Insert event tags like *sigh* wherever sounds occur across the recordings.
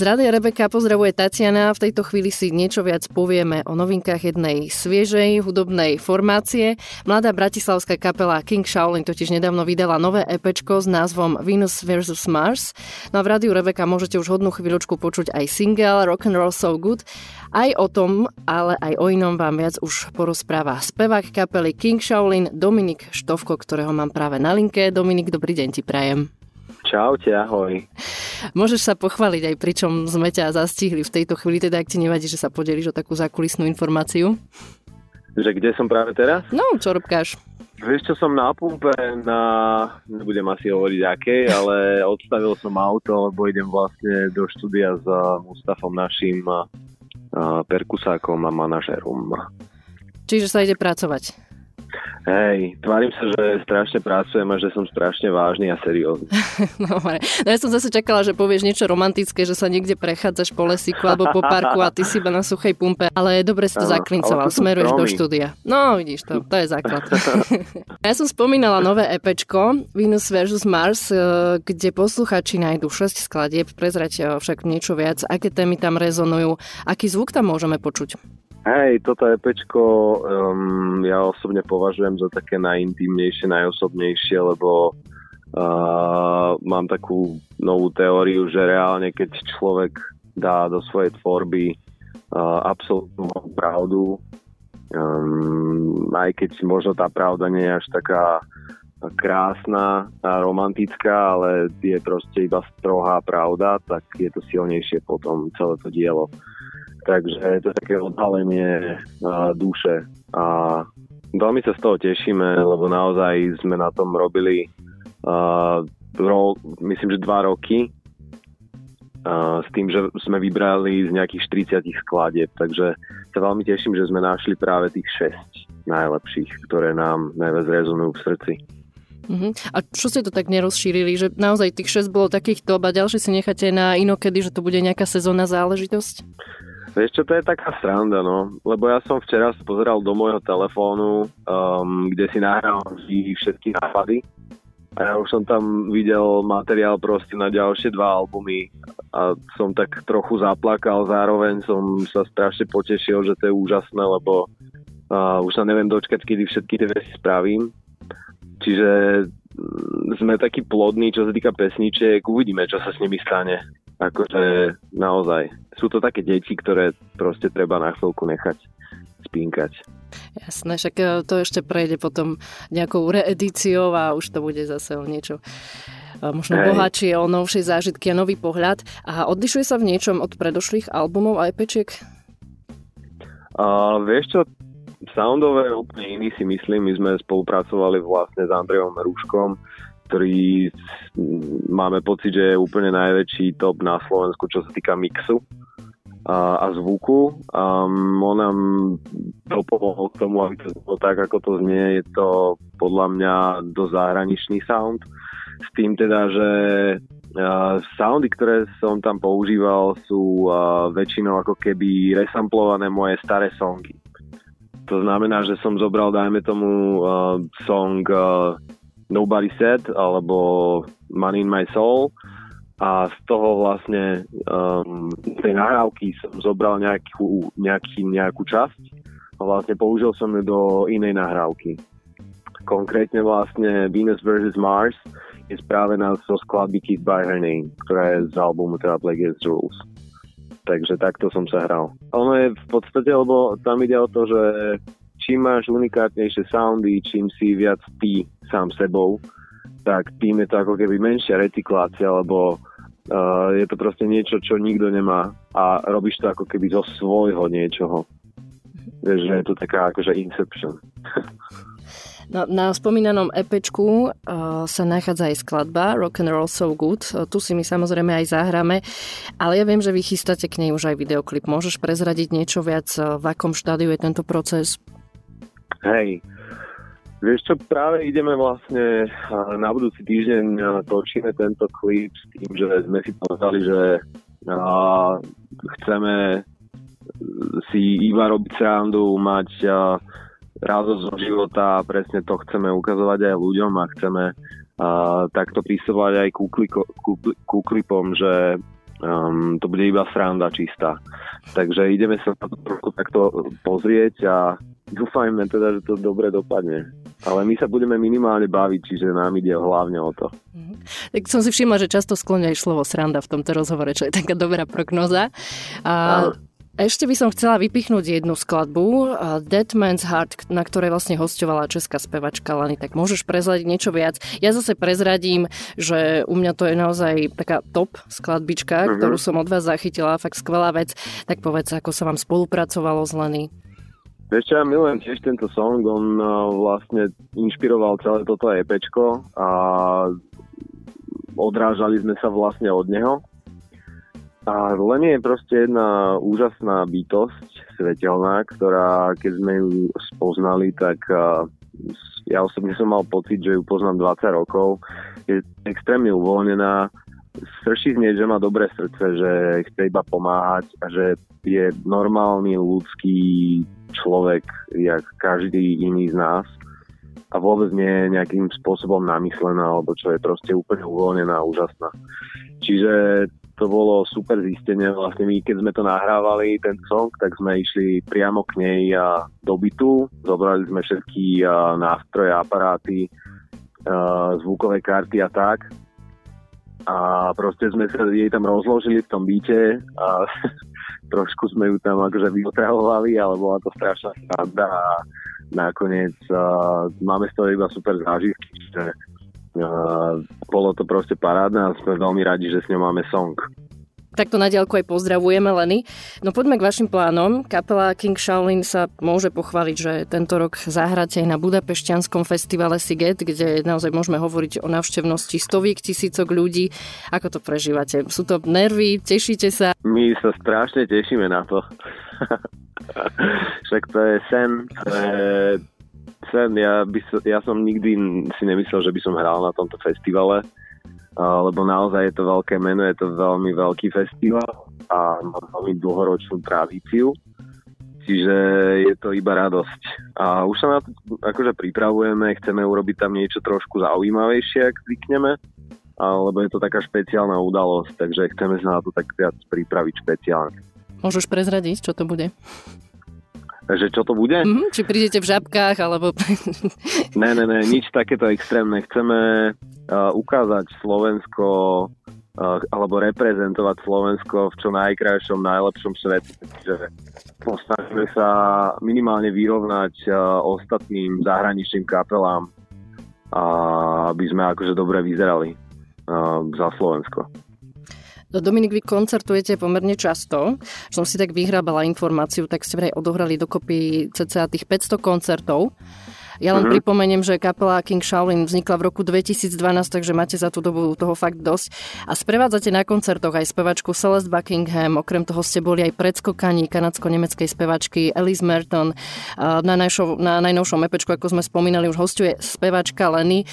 Z Rádia Rebeka pozdravuje Tatiana. V tejto chvíli si niečo viac povieme o novinkách jednej sviežej hudobnej formácie. Mladá bratislavská kapela King Shaolin totiž nedávno vydala nové EPčko s názvom Venus vs. Mars. No a v Rádiu Rebeka môžete už hodnú chvíľočku počuť aj single Rock and Roll So Good. Aj o tom, ale aj o inom vám viac už porozpráva spevák kapely King Shaolin Dominik Štovko, ktorého mám práve na linke. Dominik, dobrý deň ti prajem. Čaute, ahoj. Môžeš sa pochváliť aj pričom sme ťa zastihli v tejto chvíli, teda ak ti nevadí, že sa podelíš o takú zákulisnú informáciu? Že kde som práve teraz? No, čo robkáš? Vieš čo, som na pumpe na, nebudem asi hovoriť akej, ale odstavil som auto, lebo idem vlastne do štúdia s Mustafom našim perkusákom a manažerom. Čiže sa ide pracovať? Hej, tvárim sa, že strašne pracujem a že som strašne vážny a seriózny. *laughs* Dobre. No ja som zase čakala, že povieš niečo romantické, že sa niekde prechádzaš po lesiku alebo po parku a ty si iba na suchej pumpe, ale dobre si to zaklincoval, smeruješ do štúdia. No, vidíš to, to je základ. *laughs* ja som spomínala nové EPčko Venus vs. Mars, eh, kde posluchači nájdu 6 skladieb, prezrať eh, však niečo viac, aké témy tam rezonujú, aký zvuk tam môžeme počuť. Hej, toto EPčko um, ja osobne považujem za také najintímnejšie, najosobnejšie, lebo uh, mám takú novú teóriu, že reálne keď človek dá do svojej tvorby uh, absolútnu pravdu, um, aj keď možno tá pravda nie je až taká krásna a romantická, ale je proste iba strohá pravda, tak je to silnejšie potom celé to dielo. Takže je to také odhalenie duše a veľmi sa z toho tešíme, lebo naozaj sme na tom robili uh, ro, myslím, že dva roky uh, s tým, že sme vybrali z nejakých 40 skladieb, takže sa veľmi teším, že sme našli práve tých 6 najlepších, ktoré nám najviac rezonujú v srdci. Uh-huh. A čo ste to tak nerozšírili, že naozaj tých 6 bolo takých top a ďalšie si necháte na inokedy, že to bude nejaká sezónna záležitosť? Vieš čo, to je taká sranda, no. Lebo ja som včera pozeral do môjho telefónu, um, kde si nahral všetky nápady. A ja už som tam videl materiál proste na ďalšie dva albumy a som tak trochu zaplakal, zároveň som sa strašne potešil, že to je úžasné, lebo uh, už sa neviem dočkať, kedy všetky tie veci spravím. Čiže mm, sme takí plodní, čo sa týka pesničiek, uvidíme, čo sa s nimi stane akože naozaj. Sú to také deti, ktoré proste treba na chvíľku nechať spínkať. Jasné, však e, to ešte prejde potom nejakou reedíciou a už to bude zase o niečo e, možno Hej. bohatšie, o novšie zážitky a nový pohľad. A odlišuje sa v niečom od predošlých albumov aj pečiek? Uh, vieš čo, soundové úplne iný si myslím. My sme spolupracovali vlastne s Andrejom Rúškom, ktorý máme pocit, že je úplne najväčší top na Slovensku, čo sa týka mixu a, a zvuku. Um, on nám dopomohol k tomu, aby to bolo tak, ako to znie. Je to podľa mňa do zahraničný sound. S tým teda, že uh, soundy, ktoré som tam používal, sú uh, väčšinou ako keby resamplované moje staré songy. To znamená, že som zobral, dajme tomu, uh, song uh, Nobody Said alebo Money in My Soul a z toho vlastne um, tej nahrávky som zobral nejakú, nejaký, nejakú časť a vlastne použil som ju do inej nahrávky. Konkrétne vlastne Venus vs. Mars je správená zo skladby Kiss by Her Name, ktorá je z albumu teda Against Rules. Takže takto som sa hral. Ono je v podstate, lebo tam ide o to, že čím máš unikátnejšie soundy, čím si viac ty sám sebou, tak tým je to ako keby menšia recyklácia, lebo uh, je to proste niečo, čo nikto nemá a robíš to ako keby zo svojho niečoho. Vieš, že je to taká akože inception. *laughs* No, na spomínanom EPčku uh, sa nachádza aj skladba Rock and Roll So Good. Uh, tu si my samozrejme aj zahráme, ale ja viem, že vy chystáte k nej už aj videoklip. Môžeš prezradiť niečo viac, uh, v akom štádiu je tento proces? Hej, Vieš čo, práve ideme vlastne na budúci týždeň točíme tento klip s tým, že sme si povedali, že chceme si iba robiť srandu, mať radosť zo života a presne to chceme ukazovať aj ľuďom a chceme takto prísovať aj ku, kliko, ku, ku klipom, že Um, to bude iba sranda čistá. Takže ideme sa trošku takto pozrieť a dúfajme teda, že to dobre dopadne. Ale my sa budeme minimálne baviť, čiže nám ide hlavne o to. Mhm. Tak som si všimla, že často skloňuješ slovo sranda v tomto rozhovore, čo je taká dobrá prognoza. A... Ešte by som chcela vypichnúť jednu skladbu, Dead Man's Heart, na ktorej vlastne hostovala česká spevačka Lani. Tak môžeš prezradiť niečo viac? Ja zase prezradím, že u mňa to je naozaj taká top skladbička, mm-hmm. ktorú som od vás zachytila, fakt skvelá vec. Tak povedz, ako sa vám spolupracovalo s Lani. Vieš čo, ja milujem tiež tento song, on uh, vlastne inšpiroval celé toto EPčko a odrážali sme sa vlastne od neho a len je proste jedna úžasná bytosť svetelná, ktorá keď sme ju spoznali, tak ja osobne som mal pocit, že ju poznám 20 rokov. Je extrémne uvoľnená, srší z nej, že má dobré srdce, že chce iba pomáhať a že je normálny ľudský človek, jak každý iný z nás a vôbec nie je nejakým spôsobom namyslená, alebo čo je proste úplne uvoľnená a úžasná. Čiže to bolo super zistenie. Vlastne my, keď sme to nahrávali, ten song, tak sme išli priamo k nej a do bytu. Zobrali sme všetky nástroje, aparáty, zvukové karty a tak. A proste sme sa jej tam rozložili v tom byte a trošku sme ju tam akože vyotravovali, ale bola to strašná sranda a nakoniec uh, máme z toho iba super zážitky, že bolo to proste parádne a sme veľmi radi, že s ňou máme song. Takto na diálku aj pozdravujeme Leny. No poďme k vašim plánom. Kapela King Shaolin sa môže pochváliť, že tento rok zahráte aj na Budapešťanskom festivale Siget, kde naozaj môžeme hovoriť o návštevnosti stoviek tisícok ľudí. Ako to prežívate? Sú to nervy? Tešíte sa? My sa strašne tešíme na to. *laughs* Však to je sen, to je sen. Ja, by ja som nikdy si nemyslel, že by som hral na tomto festivale, lebo naozaj je to veľké meno, je to veľmi veľký festival a má veľmi dlhoročnú tradíciu. Čiže je to iba radosť. A už sa na to akože pripravujeme, chceme urobiť tam niečo trošku zaujímavejšie, ak zvykneme, lebo je to taká špeciálna udalosť, takže chceme sa na to tak viac pripraviť špeciálne. Môžeš prezradiť, čo to bude? Takže čo to bude? Mm-hmm, či prídete v žabkách, alebo... ne, ne, ne, nič takéto extrémne. Chceme uh, ukázať Slovensko uh, alebo reprezentovať Slovensko v čo najkrajšom, najlepšom svete. Čiže posnažíme sa minimálne vyrovnať uh, ostatným zahraničným kapelám, uh, aby sme akože dobre vyzerali uh, za Slovensko. Dominik, vy koncertujete pomerne často. Som si tak vyhrábala informáciu, tak ste vraj odohrali dokopy cca tých 500 koncertov. Ja len uh-huh. pripomeniem, že kapela King Shaolin vznikla v roku 2012, takže máte za tú dobu toho fakt dosť. A sprevádzate na koncertoch aj spevačku Celeste Buckingham, okrem toho ste boli aj predskokaní kanadsko-nemeckej spevačky Elise Merton. Na, najšo, na najnovšom epečku, ako sme spomínali, už hostuje spevačka Lenny.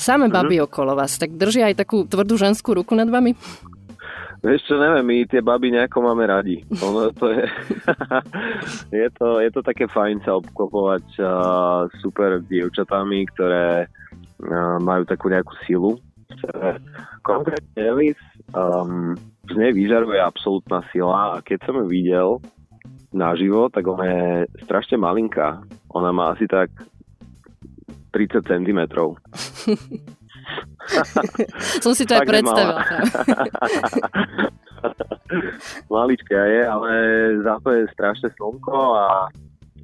Same uh-huh. baby okolo vás, tak držia aj takú tvrdú ženskú ruku nad vami? Vieš čo, neviem, my tie baby nejako máme radi. Ono to je, *laughs* je, to, je to také fajn sa obklopovať uh, super dievčatami, ktoré uh, majú takú nejakú silu. Konkrétne Ellis, um, z nej vyžaruje absolútna sila a keď som ju videl naživo, tak ona je strašne malinká. Ona má asi tak 30 cm. *laughs* *laughs* Som si to aj predstavila. *laughs* Malička je, ale za to je strašné slnko a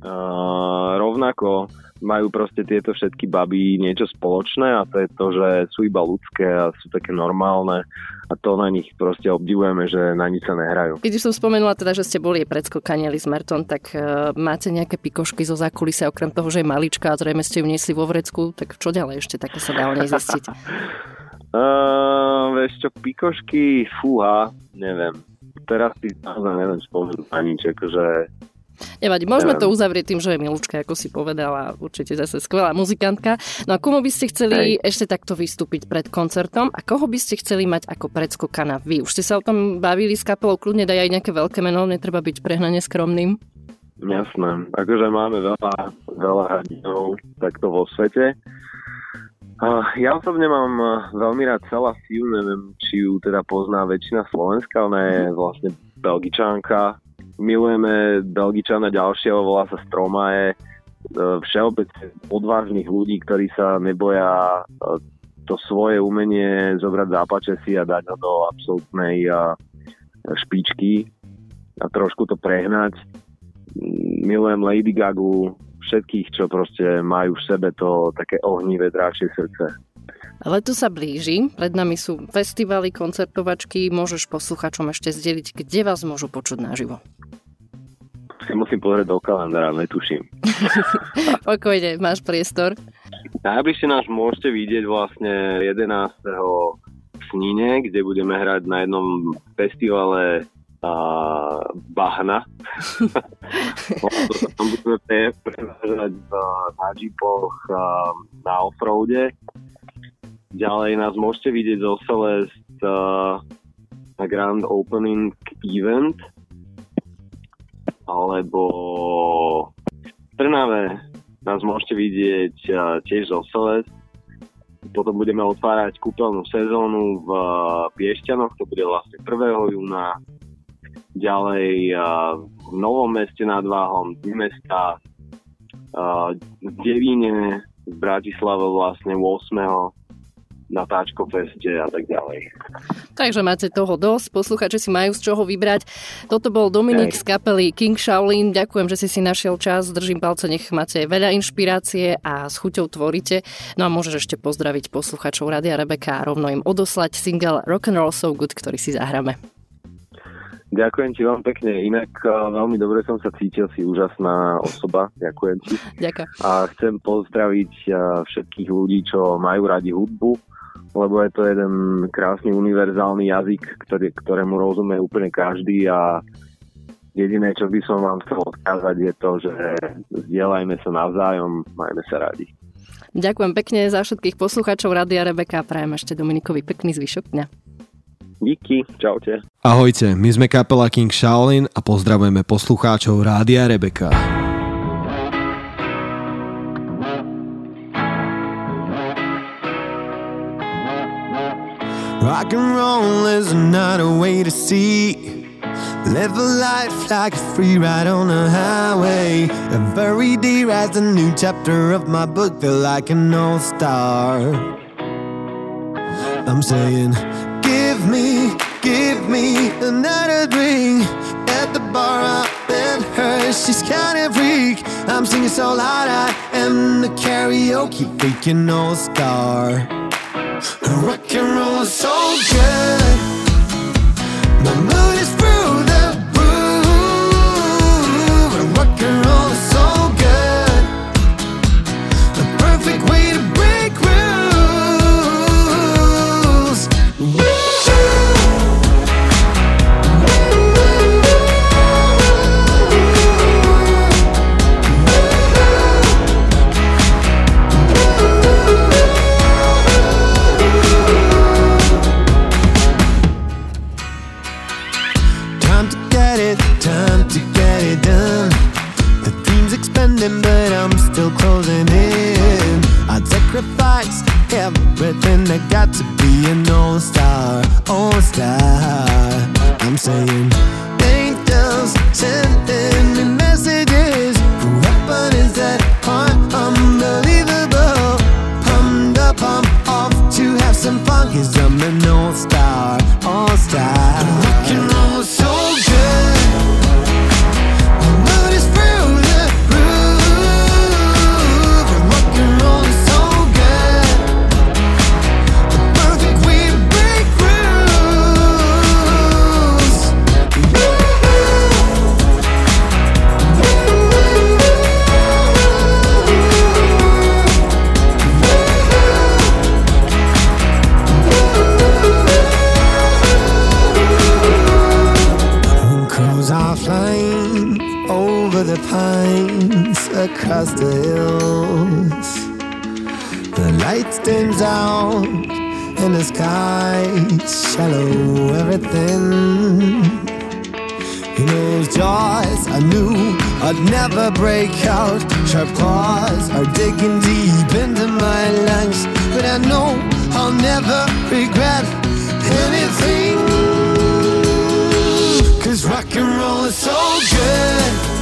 uh, rovnako majú proste tieto všetky baby niečo spoločné a to je to, že sú iba ľudské a sú také normálne a to na nich proste obdivujeme, že na nič sa nehrajú. Keď som spomenula teda, že ste boli predskokanieli s Merton, tak uh, máte nejaké pikošky zo zákulisia, okrem toho, že je malička a zrejme ste ju niesli vo vrecku, tak čo ďalej ešte také sa dá o nej zistiť? uh, *laughs* vieš čo, pikošky, fúha, neviem. Teraz si naozaj neviem spomenúť ani nič, akože Nevadí, môžeme to uzavrieť tým, že je Milúčka, ako si povedala, určite zase skvelá muzikantka. No a komu by ste chceli Hej. ešte takto vystúpiť pred koncertom a koho by ste chceli mať ako predskokana vy? Už ste sa o tom bavili s kapelou, kľudne daj aj nejaké veľké meno, netreba byť prehnane skromným. Jasné, akože máme veľa, veľa hrdinov takto vo svete. Ja osobne mám veľmi rád celá Siu, neviem, či ju teda pozná väčšina Slovenska, ona je vlastne belgičánka. Milujeme belgičana ďalšieho, volá sa Stromae, všeobecne odvážnych ľudí, ktorí sa neboja to svoje umenie zobrať zápače si a dať ho do absolútnej špičky a trošku to prehnať. Milujem Lady Gagu, všetkých, čo proste majú v sebe to také ohnivé dráčie srdce. Leto sa blíži, pred nami sú festivaly, koncertovačky, môžeš posluchačom ešte zdeliť, kde vás môžu počuť naživo. Si musím pozrieť do kalendára, netuším. *laughs* Pokojne, máš priestor. Najbližšie nás môžete vidieť vlastne 11. v Snine, kde budeme hrať na jednom festivale uh, bahna. *laughs* tam budeme prevážať na jeepoch na offroade. Ďalej nás môžete vidieť zo Celest na Grand Opening Event alebo v Trnave nás môžete vidieť uh, tiež zo Celest. Potom budeme otvárať kúpeľnú sezónu v Piešťanoch, to bude vlastne 1. júna. Ďalej v Novom meste nad Váhom, mesta, v Devíne, v Bratislave vlastne 8 na Táčko feste a tak ďalej. Takže máte toho dosť, posluchači si majú z čoho vybrať. Toto bol Dominik Hej. z kapely King Shaolin. Ďakujem, že si si našiel čas. Držím palce, nech máte veľa inšpirácie a s chuťou tvoríte. No a môžeš ešte pozdraviť posluchačov Radia Rebeka a rovno im odoslať single Rock and Roll So Good, ktorý si zahráme. Ďakujem ti vám pekne. Inak veľmi dobre som sa cítil, si úžasná osoba. Ďakujem ti. Ďakujem. A chcem pozdraviť všetkých ľudí, čo majú radi hudbu, lebo je to jeden krásny univerzálny jazyk, ktorý, ktorému rozumie úplne každý a jediné, čo by som vám chcel odkázať je to, že zdieľajme sa navzájom, majme sa radi. Ďakujem pekne za všetkých poslucháčov Radia Rebeka a prajem ešte Dominikovi pekný zvyšok dňa. Díky, čaute. Ahojte, my sme kapela King Shaolin a pozdravujeme poslucháčov Rádia Rebeka. Rock and roll is not a way to see. Live a life like a free ride on a highway. Every day writes a new chapter of my book, feel like an all star. I'm saying, Give me, give me another drink At the bar up in her, she's kinda freak I'm singing so loud, I am the karaoke freaking all-star Rock and roll is so good but I'm still closing in. I'd sacrifice everything I got to be an all star, all star. I'm saying, angels sending me messages. What is that heart? Unbelievable. Pumped up, I'm off to have some fun, cause I'm an all star, The light dims out in the sky, shallow everything. In those jaws, I knew I'd never break out. Sharp claws are digging deep into my lungs. but I know I'll never regret anything. Cause rock and roll is so good.